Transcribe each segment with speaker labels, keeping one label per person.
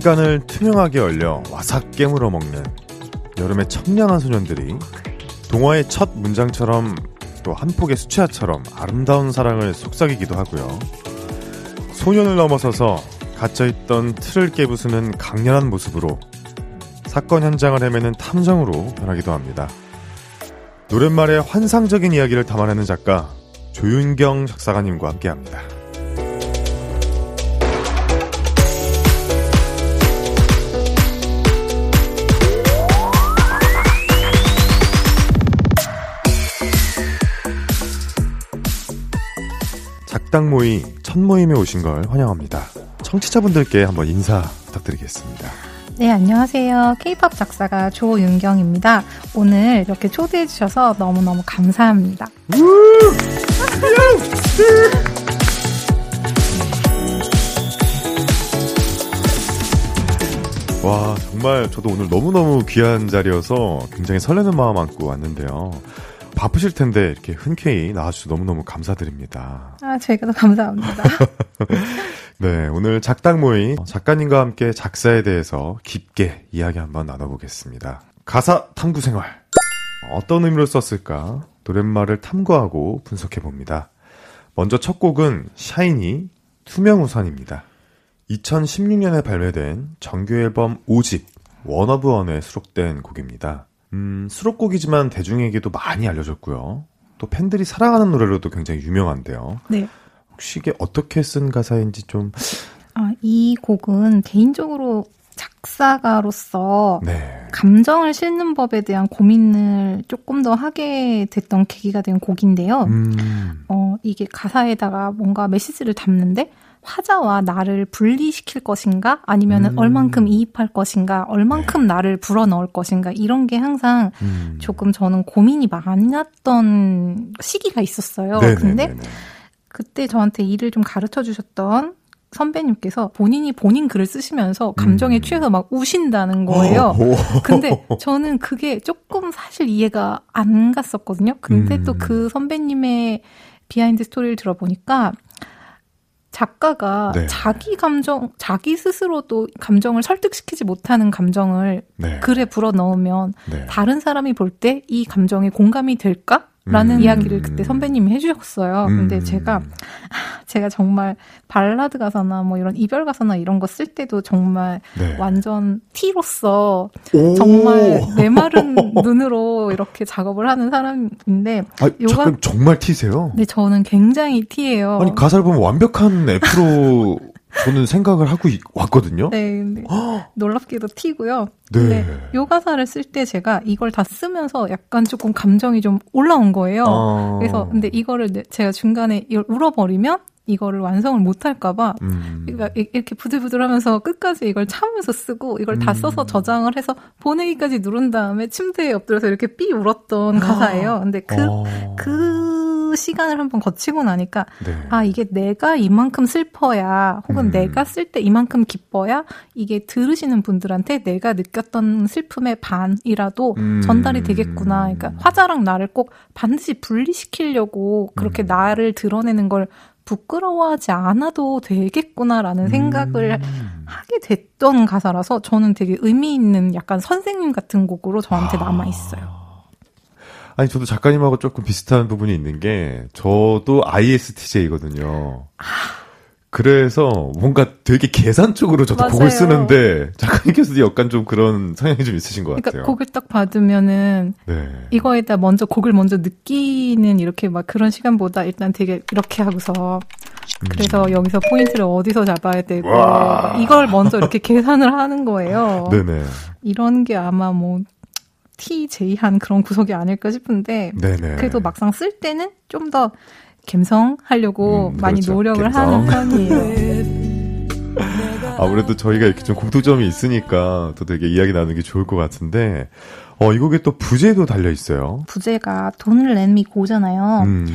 Speaker 1: 시간을 투명하게 얼려 와삭 깨물어 먹는 여름의 청량한 소년들이 동화의 첫 문장처럼 또 한 폭의 수채화처럼 아름다운 사랑을 속삭이기도 하고요. 소년을 넘어서서 갇혀있던 틀을 깨부수는 강렬한 모습으로 사건 현장을 헤매는 탐정으로 변하기도 합니다. 노랫말의 환상적인 이야기를 담아내는 작가 조윤경 작사가님과 함께합니다. 작당 모의 첫 모임에 오신 걸 환영합니다. 청취자분들께 한번 인사 부탁드리겠습니다.
Speaker 2: 네, 안녕하세요. 케이팝 작사가 조윤경입니다. 오늘 이렇게 초대해 주셔서 너무너무 감사합니다.
Speaker 1: 와, 정말 저도 오늘 너무너무 귀한 자리여서 굉장히 설레는 마음 안고 왔는데요. 바쁘실 텐데 이렇게 흔쾌히 나와주셔서 너무너무 감사드립니다.
Speaker 2: 아, 제가 더 감사합니다.
Speaker 1: 네, 오늘 작당 모의 작가님과 함께 작사에 대해서 깊게 이야기 한번 나눠보겠습니다. 가사 탐구 생활. 어떤 의미로 썼을까? 노랫말을 탐구하고 분석해봅니다. 먼저 첫 곡은 샤이니 투명 우산입니다. 2016년에 발매된 정규 앨범 5집 원어브원에 수록된 곡입니다. 음, 수록곡이지만 대중에게도 많이 알려졌고요. 또 팬들이 사랑하는 노래로도 굉장히 유명한데요.
Speaker 2: 네.
Speaker 1: 혹시 이게 어떻게 쓴 가사인지 좀.
Speaker 2: 아, 이 곡은 개인적으로 작사가로서
Speaker 1: 네.
Speaker 2: 감정을 실는 법에 대한 고민을 조금 더 하게 됐던 계기가 된 곡인데요.
Speaker 1: 음,
Speaker 2: 어, 이게 가사에다가 뭔가 메시지를 담는데 화자와 나를 분리시킬 것인가 아니면 은
Speaker 1: 음.
Speaker 2: 얼만큼 이입할 것인가 얼만큼 나를 불어넣을 것인가 이런 게 항상
Speaker 1: 음.
Speaker 2: 조금 저는 고민이 많았던 시기가 있었어요.
Speaker 1: 네네네네.
Speaker 2: 근데 그때 저한테 일을 좀 가르쳐 주셨던 선배님께서 본인이 본인 글을 쓰시면서 감정에
Speaker 1: 음.
Speaker 2: 취해서 막 우신다는 거예요.
Speaker 1: 오.
Speaker 2: 근데 저는 그게 조금 사실 이해가 안 갔었거든요. 근데
Speaker 1: 음.
Speaker 2: 또그 선배님의 비하인드 스토리를 들어보니까 작가가
Speaker 1: 네.
Speaker 2: 자기 감정, 자기 스스로도 감정을 설득시키지 못하는 감정을
Speaker 1: 네.
Speaker 2: 글에 불어 넣으면
Speaker 1: 네.
Speaker 2: 다른 사람이 볼 때 이 감정에 공감이 될까? 라는
Speaker 1: 음.
Speaker 2: 이야기를 그때 선배님이 해주셨어요. 근데
Speaker 1: 음.
Speaker 2: 제가 제가 정말 발라드 가사나 뭐 이런 이별 가사나 이런 거 쓸 때도 정말
Speaker 1: 네.
Speaker 2: 완전 T로서
Speaker 1: 오.
Speaker 2: 정말 메마른 눈으로 이렇게 작업을 하는 사람인데
Speaker 1: 아,
Speaker 2: 요가-
Speaker 1: 잠깐 정말 T세요?
Speaker 2: 근데 저는 굉장히 T예요.
Speaker 1: 아니 가사를 보면 완벽한 F로 저는 생각을 하고 있- 왔거든요.
Speaker 2: 네, 놀랍게도 T고요.
Speaker 1: 네.
Speaker 2: 근데 요 가사를 쓸 때 제가 이걸 다 쓰면서 약간 조금 감정이 좀 올라온 거예요.
Speaker 1: 아.
Speaker 2: 그래서 근데 이거를 내- 제가 중간에 이걸 울어버리면 이거를 완성을 못 할까봐
Speaker 1: 음.
Speaker 2: 그러니까 이- 이렇게 부들부들하면서 끝까지 이걸 참으면서 쓰고 이걸 다
Speaker 1: 음.
Speaker 2: 써서 저장을 해서 보내기까지 누른 다음에 침대에 엎드려서 이렇게 삐 울었던 가사예요. 근데 그,
Speaker 1: 어.
Speaker 2: 그 시간을 한번 거치고 나니까
Speaker 1: 네.
Speaker 2: 아 이게 내가 이만큼 슬퍼야 혹은
Speaker 1: 음.
Speaker 2: 내가 쓸 때 이만큼 기뻐야 이게 들으시는 분들한테 내가 느꼈던 슬픔의 반이라도
Speaker 1: 음.
Speaker 2: 전달이 되겠구나. 그러니까 화자랑 나를 꼭 반드시 분리시키려고 그렇게
Speaker 1: 음.
Speaker 2: 나를 드러내는 걸 부끄러워하지 않아도 되겠구나라는 생각을
Speaker 1: 음.
Speaker 2: 하게 됐던 가사라서 저는 되게 의미 있는 약간 선생님 같은 곡으로 저한테
Speaker 1: 아.
Speaker 2: 남아 있어요.
Speaker 1: 아니 저도 작가님하고 조금 비슷한 부분이 있는 게 저도 ISTJ거든요. 그래서 뭔가 되게 계산적으로 저도
Speaker 2: 맞아요.
Speaker 1: 곡을 쓰는데 작가님께서도 약간 좀 그런 성향이 좀 있으신 것
Speaker 2: 그러니까
Speaker 1: 같아요.
Speaker 2: 곡을 딱 받으면은
Speaker 1: 네.
Speaker 2: 이거에다 먼저 곡을 먼저 느끼는 이렇게 막 그런 시간보다 일단 되게 이렇게 하고서 그래서 여기서 포인트를 어디서 잡아야 되고
Speaker 1: 음. 와.
Speaker 2: 막 이걸 먼저 이렇게 계산을 하는 거예요.
Speaker 1: 네네.
Speaker 2: 이런 게 아마 뭐 TJ한 그런 구석이 아닐까 싶은데
Speaker 1: 네네.
Speaker 2: 그래도 막상 쓸 때는 좀더 감성하려고
Speaker 1: 음,
Speaker 2: 많이
Speaker 1: 그렇죠.
Speaker 2: 노력을
Speaker 1: 감성.
Speaker 2: 하는 편이에요.
Speaker 1: 아무래도 저희가 이렇게 좀 공통점이 있으니까 또 되게 이야기 나누는 게 좋을 것 같은데, 어, 이 곡에 또 부제도 달려 있어요.
Speaker 2: 부제가 돈을 낸미 고잖아요.
Speaker 1: 음,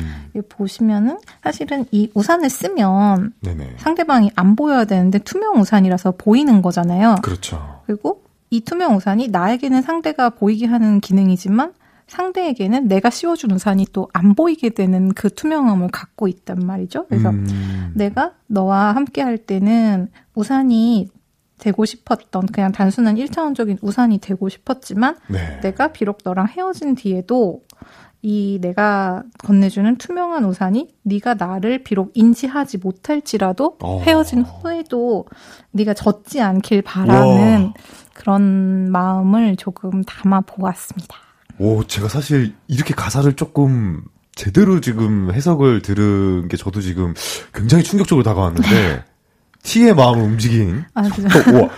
Speaker 2: 보시면은 사실은 이 우산을 쓰면
Speaker 1: 네네.
Speaker 2: 상대방이 안 보여야 되는데 투명 우산이라서 보이는 거잖아요.
Speaker 1: 그렇죠.
Speaker 2: 그리고 이 투명 우산이 나에게는 상대가 보이게 하는 기능이지만 상대에게는 내가 씌워준 우산이 또 안 보이게 되는 그 투명함을 갖고 있단 말이죠. 그래서
Speaker 1: 음,
Speaker 2: 내가 너와 함께 할 때는 우산이 되고 싶었던 그냥 단순한 1차원적인 우산이 되고 싶었지만
Speaker 1: 네.
Speaker 2: 내가 비록 너랑 헤어진 뒤에도 이 내가 건네주는 투명한 우산이 네가 나를 비록 인지하지 못할지라도
Speaker 1: 어.
Speaker 2: 헤어진 후에도 네가 젖지 않길 바라는
Speaker 1: 우와.
Speaker 2: 그런 마음을 조금 담아 보았습니다.
Speaker 1: 오, 제가 사실 이렇게 가사를 조금 제대로 지금 해석을 들은 게 저도 지금 굉장히 충격적으로 다가왔는데, T의 마음을 움직인.
Speaker 2: 아,
Speaker 1: 우와.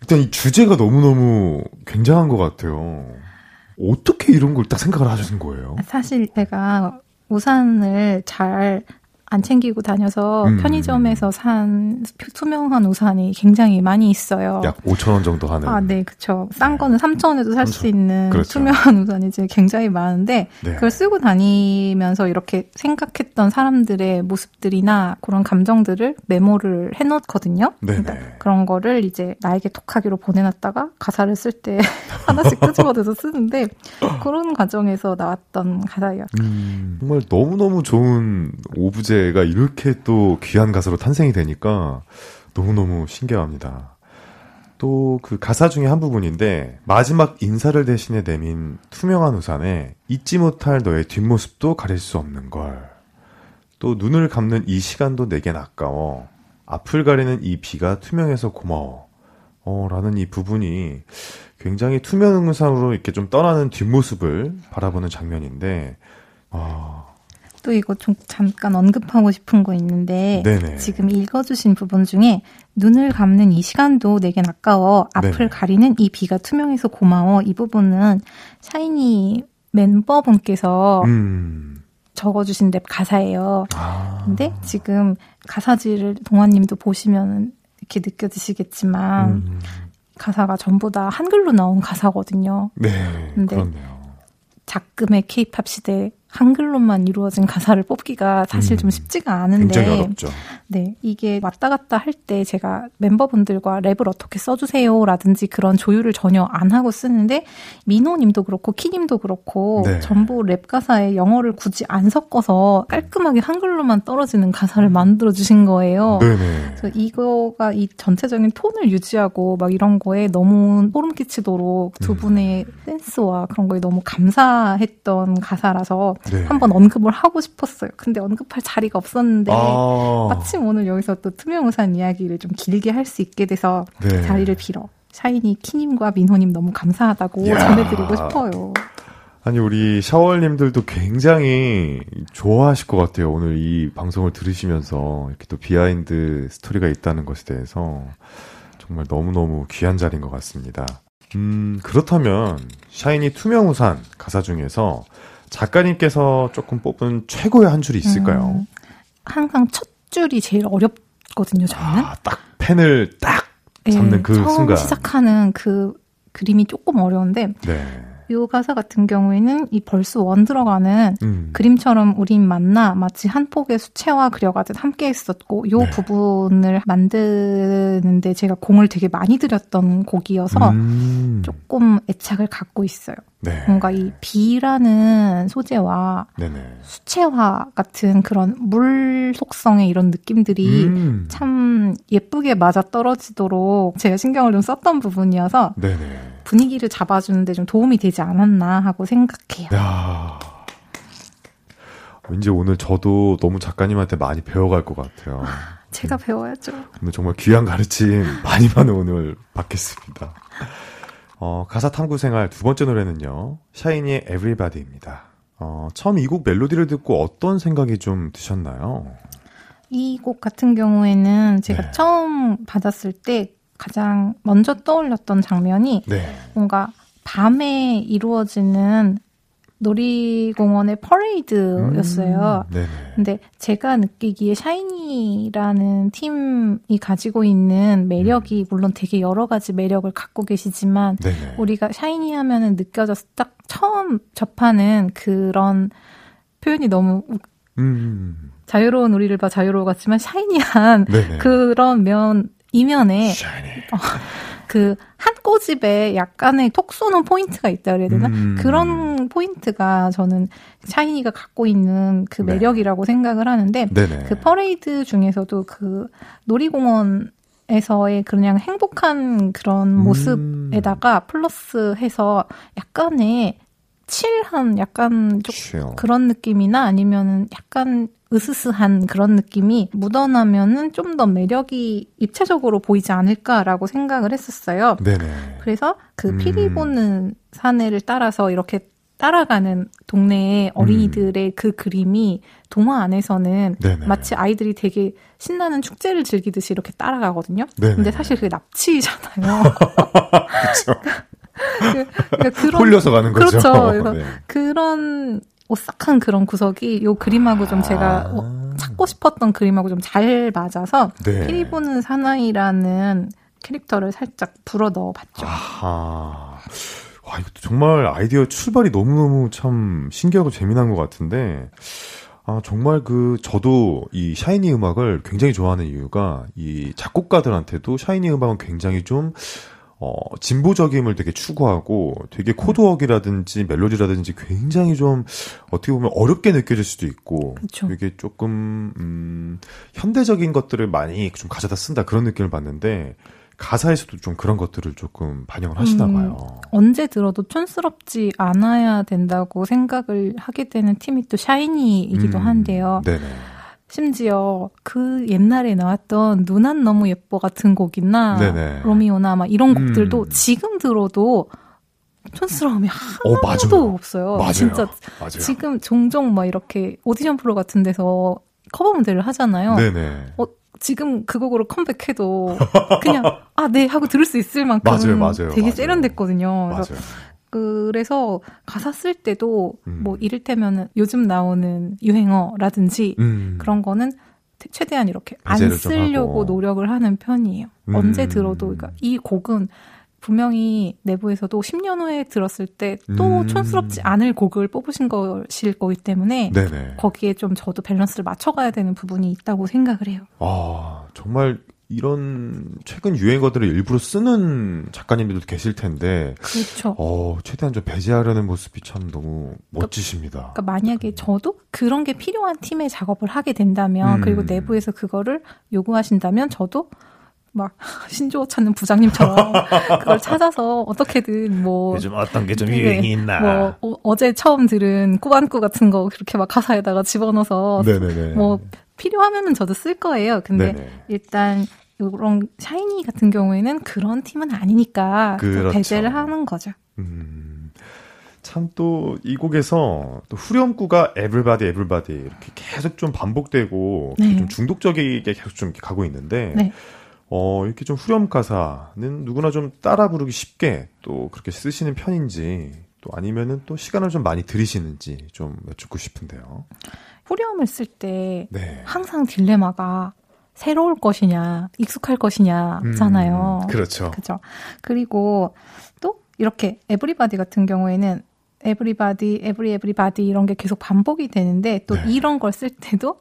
Speaker 1: 일단 이 주제가 너무너무 굉장한 것 같아요. 어떻게 이런 걸 딱 생각을 하시는 거예요?
Speaker 2: 사실 제가 우산을 잘 안 챙기고 다녀서
Speaker 1: 음.
Speaker 2: 편의점에서 산 투명한 우산이 굉장히 많이 있어요.
Speaker 1: 약 5천 원 정도 하는.
Speaker 2: 아, 네, 그쵸. 싼 거는 3,000원에도 살 수
Speaker 1: 3,000원.
Speaker 2: 있는
Speaker 1: 그렇죠.
Speaker 2: 투명한 우산이 지금 굉장히 많은데,
Speaker 1: 네.
Speaker 2: 그걸 쓰고 다니면서 이렇게 생각했던 사람들의 모습들이나 그런 감정들을 메모를 해놓거든요.
Speaker 1: 네네.
Speaker 2: 그러니까 그런 거를 이제 나에게 톡하기로 보내놨다가 가사를 쓸 때 하나씩 끄집어내서 쓰는데, 그런 과정에서 나왔던 가사예요.
Speaker 1: 음, 정말 너무 너무 좋은 오브제 가 이렇게 또 귀한 가사로 탄생이 되니까 너무너무 신기합니다. 또 그 가사 중에 한 부분인데 마지막 인사를 대신해 내민 투명한 우산에 잊지 못할 너의 뒷모습도 가릴 수 없는 걸. 또 눈을 감는 이 시간도 내겐 아까워. 앞을 가리는 이 비가 투명해서 고마워. 어, 라는 이 부분이 굉장히 투명 우산으로 이렇게 좀 떠나는 뒷모습을 바라보는 장면인데, 아,
Speaker 2: 또 이거 좀 잠깐 언급하고 싶은 거 있는데,
Speaker 1: 네네.
Speaker 2: 지금 읽어주신 부분 중에 눈을 감는 이 시간도 내겐 아까워 앞을
Speaker 1: 네네.
Speaker 2: 가리는 이 비가 투명해서 고마워 이 부분은 샤이니 멤버분께서
Speaker 1: 음,
Speaker 2: 적어주신 랩 가사예요.
Speaker 1: 아.
Speaker 2: 근데 지금 가사지를 동아님도 보시면 이렇게 느껴지시겠지만
Speaker 1: 음,
Speaker 2: 가사가 전부 다 한글로 나온 가사거든요.
Speaker 1: 네,
Speaker 2: 근데
Speaker 1: 그렇네요.
Speaker 2: 작금의 케이팝 시대 한글로만 이루어진 가사를 뽑기가 사실
Speaker 1: 음,
Speaker 2: 좀 쉽지가 않은데
Speaker 1: 굉장히 어렵죠.
Speaker 2: 네, 이게 왔다 갔다 할 때 제가 멤버분들과 랩을 어떻게 써주세요라든지 그런 조율을 전혀 안 하고 쓰는데 민호님도 그렇고 키님도 그렇고
Speaker 1: 네.
Speaker 2: 전부 랩 가사에 영어를 굳이 안 섞어서 깔끔하게 한글로만 떨어지는 가사를 만들어 주신 거예요.
Speaker 1: 네네.
Speaker 2: 그래서 이거가 이 전체적인 톤을 유지하고 막 이런 거에 너무 소름 끼치도록 두
Speaker 1: 음.
Speaker 2: 분의 센스와 그런 거에 너무 감사했던 가사라서
Speaker 1: 네.
Speaker 2: 한번 언급을 하고 싶었어요. 근데 언급할 자리가 없었는데
Speaker 1: 아,
Speaker 2: 마침 오늘 여기서 또 투명우산 이야기를 좀 길게 할 수 있게 돼서
Speaker 1: 네.
Speaker 2: 자리를 빌어 샤이니 키님과 민호님 너무 감사하다고. 전해드리고 싶어요.
Speaker 1: 아니 우리 샤월님들도 굉장히 좋아하실 것 같아요. 오늘 이 방송을 들으시면서 이렇게 또 비하인드 스토리가 있다는 것에 대해서 정말 너무너무 귀한 자리인 것 같습니다. 음, 그렇다면 샤이니 투명우산 가사 중에서 작가님께서 조금 뽑은 최고의 한 줄이 있을까요?
Speaker 2: 음, 항상 첫 줄이 제일 어렵거든요, 저는.
Speaker 1: 아, 딱 펜을 딱
Speaker 2: 예,
Speaker 1: 잡는 그
Speaker 2: 처음
Speaker 1: 순간.
Speaker 2: 시작하는 그 그림이 조금 어려운데
Speaker 1: 네.
Speaker 2: 이 가사 같은 경우에는 이 벌스 원 들어가는
Speaker 1: 음.
Speaker 2: 그림처럼 우린 만나 마치 한 폭의 수채화 그려가듯 함께 했었고 요
Speaker 1: 네.
Speaker 2: 부분을 만드는데 제가 공을 되게 많이 들였던 곡이어서
Speaker 1: 음.
Speaker 2: 조금 애착을 갖고 있어요.
Speaker 1: 네.
Speaker 2: 뭔가 이 비라는 소재와
Speaker 1: 네네.
Speaker 2: 수채화 같은 그런 물 속성의 이런 느낌들이
Speaker 1: 음.
Speaker 2: 참 예쁘게 맞아 떨어지도록 제가 신경을 좀 썼던 부분이어서
Speaker 1: 네네.
Speaker 2: 분위기를 잡아주는데 좀 도움이 되지 않았나 하고 생각해요.
Speaker 1: 야 왠지 오늘 저도 너무 작가님한테 많이 배워갈 것 같아요.
Speaker 2: 제가 배워야죠.
Speaker 1: 오늘 정말 귀한 가르침 많이 많이 오늘 받겠습니다. 어, 가사 탐구 생활 두 번째 노래는요. 샤이니의 Everybody입니다. 어, 처음 이 곡 멜로디를 듣고 어떤 생각이 좀 드셨나요?
Speaker 2: 이 곡 같은 경우에는 제가
Speaker 1: 네.
Speaker 2: 처음 받았을 때 가장 먼저 떠올렸던 장면이
Speaker 1: 네.
Speaker 2: 뭔가 밤에 이루어지는 놀이공원의 퍼레이드였어요.
Speaker 1: 음, 네네.
Speaker 2: 근데 제가 느끼기에 샤이니라는 팀이 가지고 있는 매력이 물론 되게 여러 가지 매력을 갖고 계시지만
Speaker 1: 네네.
Speaker 2: 우리가 샤이니 하면은 느껴져서 딱 처음 접하는 그런 표현이 너무 우-
Speaker 1: 음,
Speaker 2: 자유로운 우리를 봐 자유로워 같지만 샤이니한
Speaker 1: 네네.
Speaker 2: 그런 면 이면에
Speaker 1: 샤이니.
Speaker 2: 그 한 꼬집에 약간의 톡 쏘는 포인트가 있다 그래야 되나?
Speaker 1: 음.
Speaker 2: 그런 포인트가 저는 샤이니가 갖고 있는 그
Speaker 1: 네.
Speaker 2: 매력이라고 생각을 하는데
Speaker 1: 네네.
Speaker 2: 그 퍼레이드 중에서도 그 놀이공원에 에서의 그냥 행복한 그런
Speaker 1: 음.
Speaker 2: 모습에다가 플러스 해서 약간의 chill한 약간 좀. 그런 느낌이나 아니면은 약간 으스스한 그런 느낌이 묻어나면은 좀 더 매력이 입체적으로 보이지 않을까라고 생각을 했었어요.
Speaker 1: 네네.
Speaker 2: 그래서 그
Speaker 1: 음.
Speaker 2: 피리 보는 사내를 따라서 이렇게 따라가는 동네의 어린이들의 그 그림이 동화 안에서는
Speaker 1: 음. 네네.
Speaker 2: 마치 아이들이 되게 신나는 축제를 즐기듯이 이렇게 따라가거든요.
Speaker 1: 네네.
Speaker 2: 근데 사실 그게 납치잖아요.
Speaker 1: 그렇죠.
Speaker 2: 그- 그러니까 그런
Speaker 1: 홀려서 가는 거죠.
Speaker 2: 그렇죠. 그래서
Speaker 1: 네.
Speaker 2: 그런 오싹한 그런 구석이 요 그림하고 좀 제가 어,
Speaker 1: 아.
Speaker 2: 찾고 싶었던 그림하고 좀 잘 맞아서
Speaker 1: 네.
Speaker 2: 피리 보는 사나이라는 캐릭터를 살짝 불어 넣어 봤죠.
Speaker 1: 아하. 와, 이것도 정말 아이디어 출발이 너무너무 참 신기하고 재미난 것 같은데, 아, 정말 그, 저도 이 샤이니 음악을 굉장히 좋아하는 이유가, 이 작곡가들한테도 샤이니 음악은 굉장히 좀, 어, 진보적임을 되게 추구하고, 되게 코드웍이라든지 멜로디라든지 굉장히 좀, 어떻게 보면 어렵게 느껴질 수도 있고,
Speaker 2: 그쵸.
Speaker 1: 되게 조금, 음, 현대적인 것들을 많이 좀 가져다 쓴다 그런 느낌을 받는데, 가사에서도 좀 그런 것들을 조금 반영을 하시나
Speaker 2: 음.
Speaker 1: 봐요.
Speaker 2: 언제 들어도 촌스럽지 않아야 된다고 생각을 하게 되는 팀이 또 샤이니이기도
Speaker 1: 음,
Speaker 2: 한데요.
Speaker 1: 네네.
Speaker 2: 심지어 그 옛날에 나왔던 누난 너무 예뻐 같은 곡이나
Speaker 1: 네네.
Speaker 2: 로미오나 막 이런
Speaker 1: 음.
Speaker 2: 곡들도 지금 들어도 촌스러움이
Speaker 1: 어,
Speaker 2: 하나도
Speaker 1: 맞아요.
Speaker 2: 없어요.
Speaker 1: 맞아요.
Speaker 2: 진짜
Speaker 1: 맞아요.
Speaker 2: 지금 종종 막 이렇게 오디션 프로 같은 데서 커버 무대를 하잖아요.
Speaker 1: 네네.
Speaker 2: 어, 지금 그 곡으로 컴백해도 그냥 아, 네 하고 들을 수 있을 만큼
Speaker 1: 맞아요, 맞아요,
Speaker 2: 되게
Speaker 1: 맞아요.
Speaker 2: 세련됐거든요.
Speaker 1: 맞아요.
Speaker 2: 그래서 가사 쓸 때도
Speaker 1: 음.
Speaker 2: 뭐 이를테면은 요즘 나오는 유행어라든지
Speaker 1: 음.
Speaker 2: 그런 거는 태- 최대한 이렇게 안 쓰려고. 노력을 하는 편이에요.
Speaker 1: 음.
Speaker 2: 언제 들어도 그러니까 이 곡은 분명히 내부에서도 10년 후에 들었을 때 또
Speaker 1: 음.
Speaker 2: 촌스럽지 않을 곡을 뽑으신 것일 거기 때문에
Speaker 1: 네네.
Speaker 2: 거기에 좀 저도 밸런스를 맞춰가야 되는 부분이 있다고 생각을 해요.
Speaker 1: 아, 정말 이런 최근 유행어들을 일부러 쓰는 작가님들도 계실 텐데,
Speaker 2: 그렇죠.
Speaker 1: 어, 최대한 좀 배제하려는 모습이 참 너무 멋지십니다.
Speaker 2: 그러니까 만약에 저도 그런 게 필요한 팀의 작업을 하게 된다면
Speaker 1: 음.
Speaker 2: 그리고 내부에서 그거를 요구하신다면 저도 막 신조어 찾는 부장님처럼 그걸 찾아서 어떻게든 뭐
Speaker 1: 어떤 게좀
Speaker 2: 네, 뭐 어, 제 처음 들은 꾸안꾸 같은 거 그렇게 막 가사에다가 집어넣어서
Speaker 1: 네네네.
Speaker 2: 뭐 필요하면은 저도 쓸 거예요. 근데
Speaker 1: 네네.
Speaker 2: 일단 이런 샤이니 같은 경우에는 그런 팀은 아니니까 또
Speaker 1: 그렇죠.
Speaker 2: 배제를 하는 거죠.
Speaker 1: 음, 참 또 이 곡에서 또 후렴구가 everybody everybody 이렇게 계속 좀 반복되고
Speaker 2: 네.
Speaker 1: 좀 중독적이게 계속 좀 이렇게 가고 있는데
Speaker 2: 네.
Speaker 1: 어 이렇게 좀 후렴 가사는 누구나 좀 따라 부르기 쉽게 또 그렇게 쓰시는 편인지 또 아니면은 또 시간을 좀 많이 들이시는지 좀 여쭙고 싶은데요.
Speaker 2: 후렴을 쓸 때
Speaker 1: 네.
Speaker 2: 항상 딜레마가 새로울 것이냐, 익숙할 것이냐잖아요.
Speaker 1: 음, 그렇죠.
Speaker 2: 그죠. 그리고 또 이렇게 everybody 같은 경우에는 everybody, every everybody 이런 게 계속 반복이 되는데 또
Speaker 1: 네.
Speaker 2: 이런 걸 쓸 때도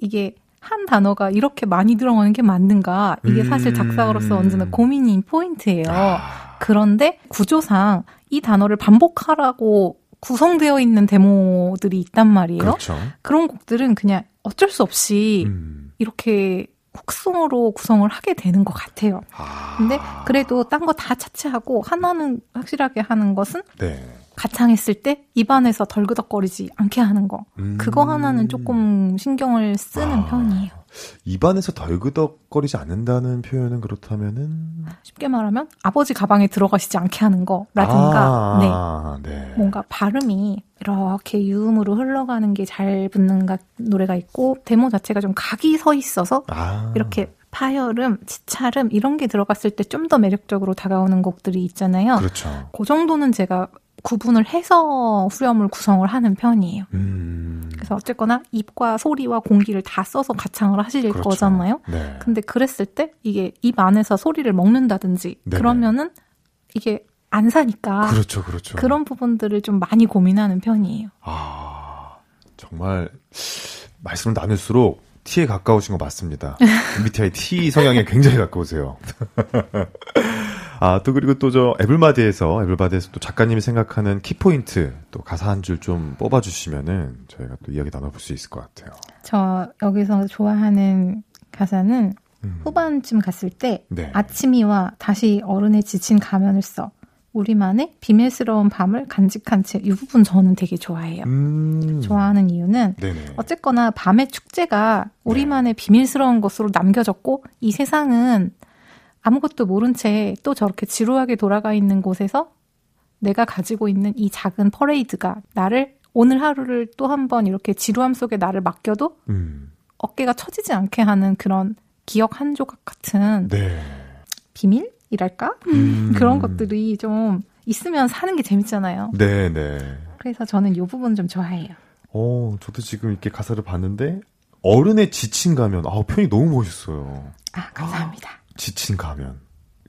Speaker 2: 이게 한 단어가 이렇게 많이 들어가는 게 맞는가? 이게 사실
Speaker 1: 음.
Speaker 2: 작사가로서 언제나 고민인 포인트예요.
Speaker 1: 아,
Speaker 2: 그런데 구조상 이 단어를 반복하라고 구성되어 있는 데모들이 있단 말이에요.
Speaker 1: 그렇죠.
Speaker 2: 그런 곡들은 그냥 어쩔 수 없이
Speaker 1: 음.
Speaker 2: 이렇게 훅송으로 구성을 하게 되는 것 같아요.
Speaker 1: 아,
Speaker 2: 근데 그래도 딴 거 다 차치하고 하나는 확실하게 하는 것은
Speaker 1: 네.
Speaker 2: 가창했을 때 입안에서 덜그덕거리지 않게 하는 거.
Speaker 1: 음.
Speaker 2: 그거 하나는 조금 신경을 쓰는
Speaker 1: 아.
Speaker 2: 편이에요.
Speaker 1: 입안에서 덜그덕거리지 않는다는 표현은 그렇다면은
Speaker 2: 쉽게 말하면 아버지 가방에 들어가시지 않게 하는 거라든가 네.
Speaker 1: 아, 네.
Speaker 2: 뭔가 발음이 이렇게 유음으로 흘러가는 게 잘 붙는 가, 노래가 있고 데모 자체가 좀 각이 서 있어서
Speaker 1: 아.
Speaker 2: 이렇게 파열음, 치찰음 이런 게 들어갔을 때 좀 더 매력적으로 다가오는 곡들이 있잖아요.
Speaker 1: 그렇죠.
Speaker 2: 그 정도는 제가 구분을 해서 후렴을 구성을 하는 편이에요.
Speaker 1: 음.
Speaker 2: 그래서 어쨌거나 입과 소리와 공기를 다 써서 가창을 하실
Speaker 1: 그렇죠.
Speaker 2: 거잖아요.
Speaker 1: 네.
Speaker 2: 근데 그랬을 때 이게 입 안에서 소리를 먹는다든지
Speaker 1: 네네.
Speaker 2: 그러면은 이게 안 사니까
Speaker 1: 그렇죠, 그렇죠.
Speaker 2: 그런 부분들을 좀 많이 고민하는 편이에요.
Speaker 1: 아, 정말 말씀을 나눌수록 T에 가까우신 거 맞습니다. MBTI T 성향에 굉장히 가까우세요. 아, 또 그리고 또 저 에블마디에서 에블바디에서 또 작가님이 생각하는 키포인트 또 가사 한 줄 좀 뽑아주시면은 저희가 또 이야기 나눠볼 수 있을 것 같아요.
Speaker 2: 저 여기서 좋아하는 가사는
Speaker 1: 음.
Speaker 2: 후반쯤 갔을 때
Speaker 1: 네.
Speaker 2: 아침이와 다시 어른의 지친 가면을 써 우리만의 비밀스러운 밤을 간직한 채 이 부분 저는 되게 좋아해요.
Speaker 1: 음.
Speaker 2: 좋아하는 이유는
Speaker 1: 네네.
Speaker 2: 어쨌거나 밤의 축제가 우리만의 비밀스러운 것으로 남겨졌고 이 세상은 아무것도 모른 채 또 저렇게 지루하게 돌아가 있는 곳에서 내가 가지고 있는 이 작은 퍼레이드가 나를 오늘 하루를 또 한 번 이렇게 지루함 속에 나를 맡겨도
Speaker 1: 음.
Speaker 2: 어깨가 처지지 않게 하는 그런 기억 한 조각 같은
Speaker 1: 네.
Speaker 2: 비밀이랄까?
Speaker 1: 음.
Speaker 2: 그런 것들이 좀 있으면 사는 게 재밌잖아요.
Speaker 1: 네 네.
Speaker 2: 그래서 저는 이 부분 좀 좋아해요.
Speaker 1: 어, 저도 지금 이렇게 가사를 봤는데 어른의 지친 가면 아 표현이 너무 멋있어요.
Speaker 2: 아, 감사합니다.
Speaker 1: 지친 가면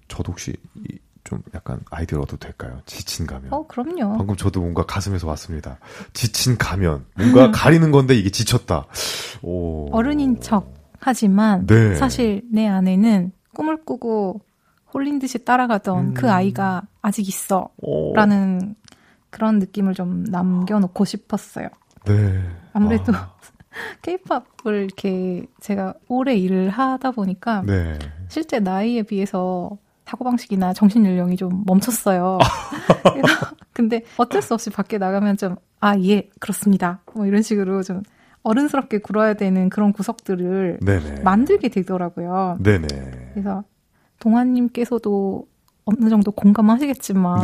Speaker 1: 저도 혹시 이- 좀 약간 아이디어 얻어도 될까요? 지친 가면.
Speaker 2: 어, 그럼요.
Speaker 1: 방금 저도 뭔가 가슴에서 왔습니다. 지친 가면 뭔가 가리는 건데 이게 지쳤다. 오.
Speaker 2: 어른인 척 하지만
Speaker 1: 네.
Speaker 2: 사실 내 안에는 꿈을 꾸고 홀린 듯이 따라가던
Speaker 1: 음.
Speaker 2: 그 아이가 아직 있어.
Speaker 1: 오.
Speaker 2: 라는 그런 느낌을 좀 남겨놓고 싶었어요.
Speaker 1: 네.
Speaker 2: 아무래도
Speaker 1: 아,
Speaker 2: 케이팝을 이렇게 제가 오래 일을 하다 보니까
Speaker 1: 네.
Speaker 2: 실제 나이에 비해서 사고방식이나 정신연령이 좀 멈췄어요. 근데 어쩔 수 없이 밖에 나가면 좀, 아, 예, 그렇습니다. 뭐 이런 식으로 좀 어른스럽게 굴어야 되는 그런 구석들을
Speaker 1: 네네.
Speaker 2: 만들게 되더라고요.
Speaker 1: 네네.
Speaker 2: 그래서 동아님께서도 어느 정도 공감하시겠지만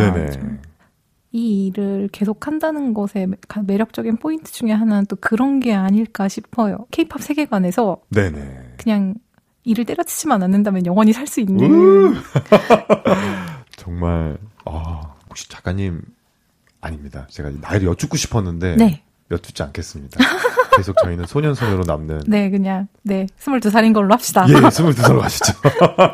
Speaker 2: 이 일을 계속 한다는 것의 매- 매력적인 포인트 중에 하나는 또 그런 게 아닐까 싶어요. 케이팝 세계관에서
Speaker 1: 네네.
Speaker 2: 그냥 일을 때려치지만 않는다면 영원히 살 수 있는
Speaker 1: 우! 정말 아 혹시 작가님 아닙니다. 제가 나이를 여쭙고 싶었는데
Speaker 2: 네.
Speaker 1: 여쭙지 않겠습니다. 계속 저희는 소년 소녀로 남는
Speaker 2: 네, 그냥, 네, 22살인 걸로 합시다.
Speaker 1: 예, 22살로 가시죠.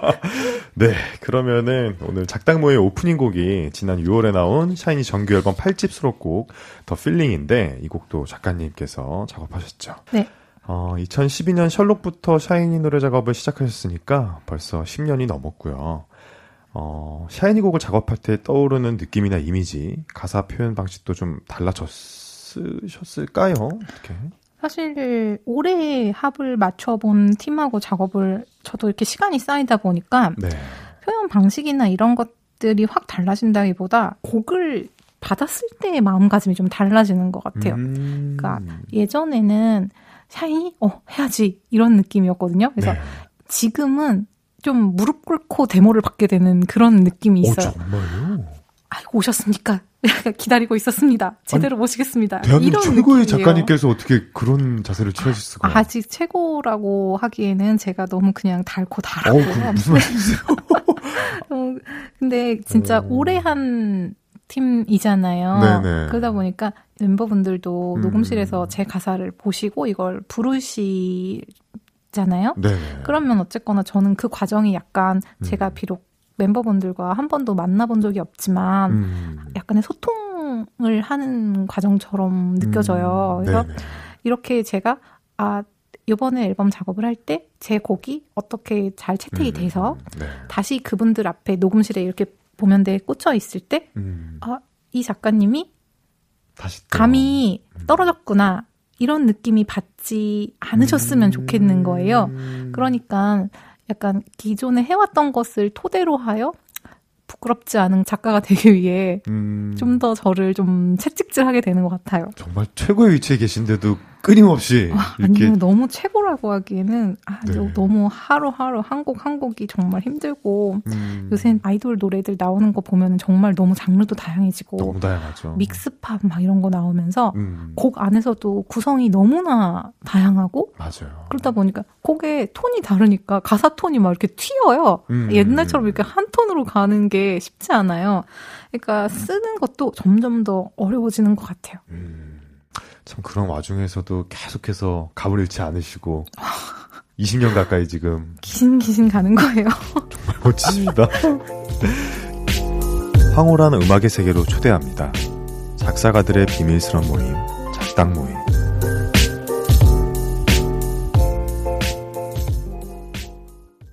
Speaker 1: 네, 그러면은 오늘 작당모의 오프닝 곡이 지난 6월에 나온 샤이니 정규 앨범 8집 수록곡 더 필링인데 이 곡도 작가님께서 작업하셨죠.
Speaker 2: 네.
Speaker 1: 어, 2012년 셜록부터 샤이니 노래 작업을 시작하셨으니까 벌써 10년이 넘었고요. 어, 샤이니 곡을 작업할 때 떠오르는 느낌이나 이미지, 가사 표현 방식도 좀 달라졌 으셨을까요? 어떻게?
Speaker 2: 사실, 올해 합을 맞춰본 팀하고 작업을, 저도 이렇게 시간이 쌓이다 보니까,
Speaker 1: 네.
Speaker 2: 표현 방식이나 이런 것들이 확 달라진다기보다, 곡을 받았을 때의 마음가짐이 좀 달라지는 것 같아요.
Speaker 1: 음.
Speaker 2: 그러니까 예전에는, 샤이니? 어, 해야지. 이런 느낌이었거든요. 그래서
Speaker 1: 네.
Speaker 2: 지금은 좀 무릎 꿇고 데모를 받게 되는 그런 느낌이
Speaker 1: 오,
Speaker 2: 있어요.
Speaker 1: 정말요?
Speaker 2: 아, 오셨습니까? 기다리고 있었습니다. 제대로 모시겠습니다.
Speaker 1: 대한민국
Speaker 2: 이런
Speaker 1: 최고의
Speaker 2: 느낌이에요.
Speaker 1: 작가님께서 어떻게 그런 자세를 취하실 수가?
Speaker 2: 아직 최고라고 하기에는 제가 너무 그냥 달고 달았고요.
Speaker 1: 그 무슨 말이세요?
Speaker 2: 어, 근데 진짜
Speaker 1: 오.
Speaker 2: 오래 한 팀이잖아요.
Speaker 1: 네네.
Speaker 2: 그러다 보니까 멤버분들도
Speaker 1: 음.
Speaker 2: 녹음실에서 제 가사를 보시고 이걸 부르시 잖아요.
Speaker 1: 네.
Speaker 2: 그러면 어쨌거나 저는 그 과정이 약간
Speaker 1: 음.
Speaker 2: 제가 비록 멤버분들과 한 번도 만나본 적이 없지만
Speaker 1: 음.
Speaker 2: 약간의 소통을 하는 과정처럼 느껴져요.
Speaker 1: 음.
Speaker 2: 그래서
Speaker 1: 네네.
Speaker 2: 이렇게 제가 아 이번에 앨범 작업을 할 때 제 곡이 어떻게 잘 채택이
Speaker 1: 음.
Speaker 2: 돼서
Speaker 1: 네.
Speaker 2: 다시 그분들 앞에 녹음실에 이렇게 보면대에 꽂혀 있을 때
Speaker 1: 음.
Speaker 2: 아, 이 작가님이. 감이
Speaker 1: 음.
Speaker 2: 떨어졌구나 이런 느낌이 받지 않으셨으면
Speaker 1: 음.
Speaker 2: 좋겠는 거예요. 그러니까 약간 기존에 해왔던 것을 토대로 하여 부끄럽지 않은 작가가 되기 위해
Speaker 1: 음.
Speaker 2: 좀더 저를 좀 채찍질하게 되는 것 같아요.
Speaker 1: 정말 최고의 위치에 계신데도 끊임없이
Speaker 2: 아니요, 너무 최고라고 하기에는 아,
Speaker 1: 네.
Speaker 2: 저 너무 하루하루 한 곡 한 곡이 정말 힘들고
Speaker 1: 음.
Speaker 2: 요새 아이돌 노래들 나오는 거 보면 정말 너무 장르도 다양해지고
Speaker 1: 너무 다양하죠.
Speaker 2: 믹스팝 막 이런 거 나오면서
Speaker 1: 음.
Speaker 2: 곡 안에서도 구성이 너무나 다양하고
Speaker 1: 맞아요.
Speaker 2: 그러다 보니까 곡의 톤이 다르니까 가사 톤이 막 이렇게 튀어요.
Speaker 1: 음.
Speaker 2: 옛날처럼 이렇게 한 톤으로 가는 게 쉽지 않아요. 그러니까 쓰는 것도 점점 더 어려워지는 것 같아요.
Speaker 1: 음. 참 그런 와중에서도 계속해서 감을 잃지 않으시고 20년 가까이 지금
Speaker 2: 기신기신 가는 거예요.
Speaker 1: 멋지십니다. 황홀한 음악의 세계로 초대합니다. 작사가들의 비밀스러운 모임, 작당 모임.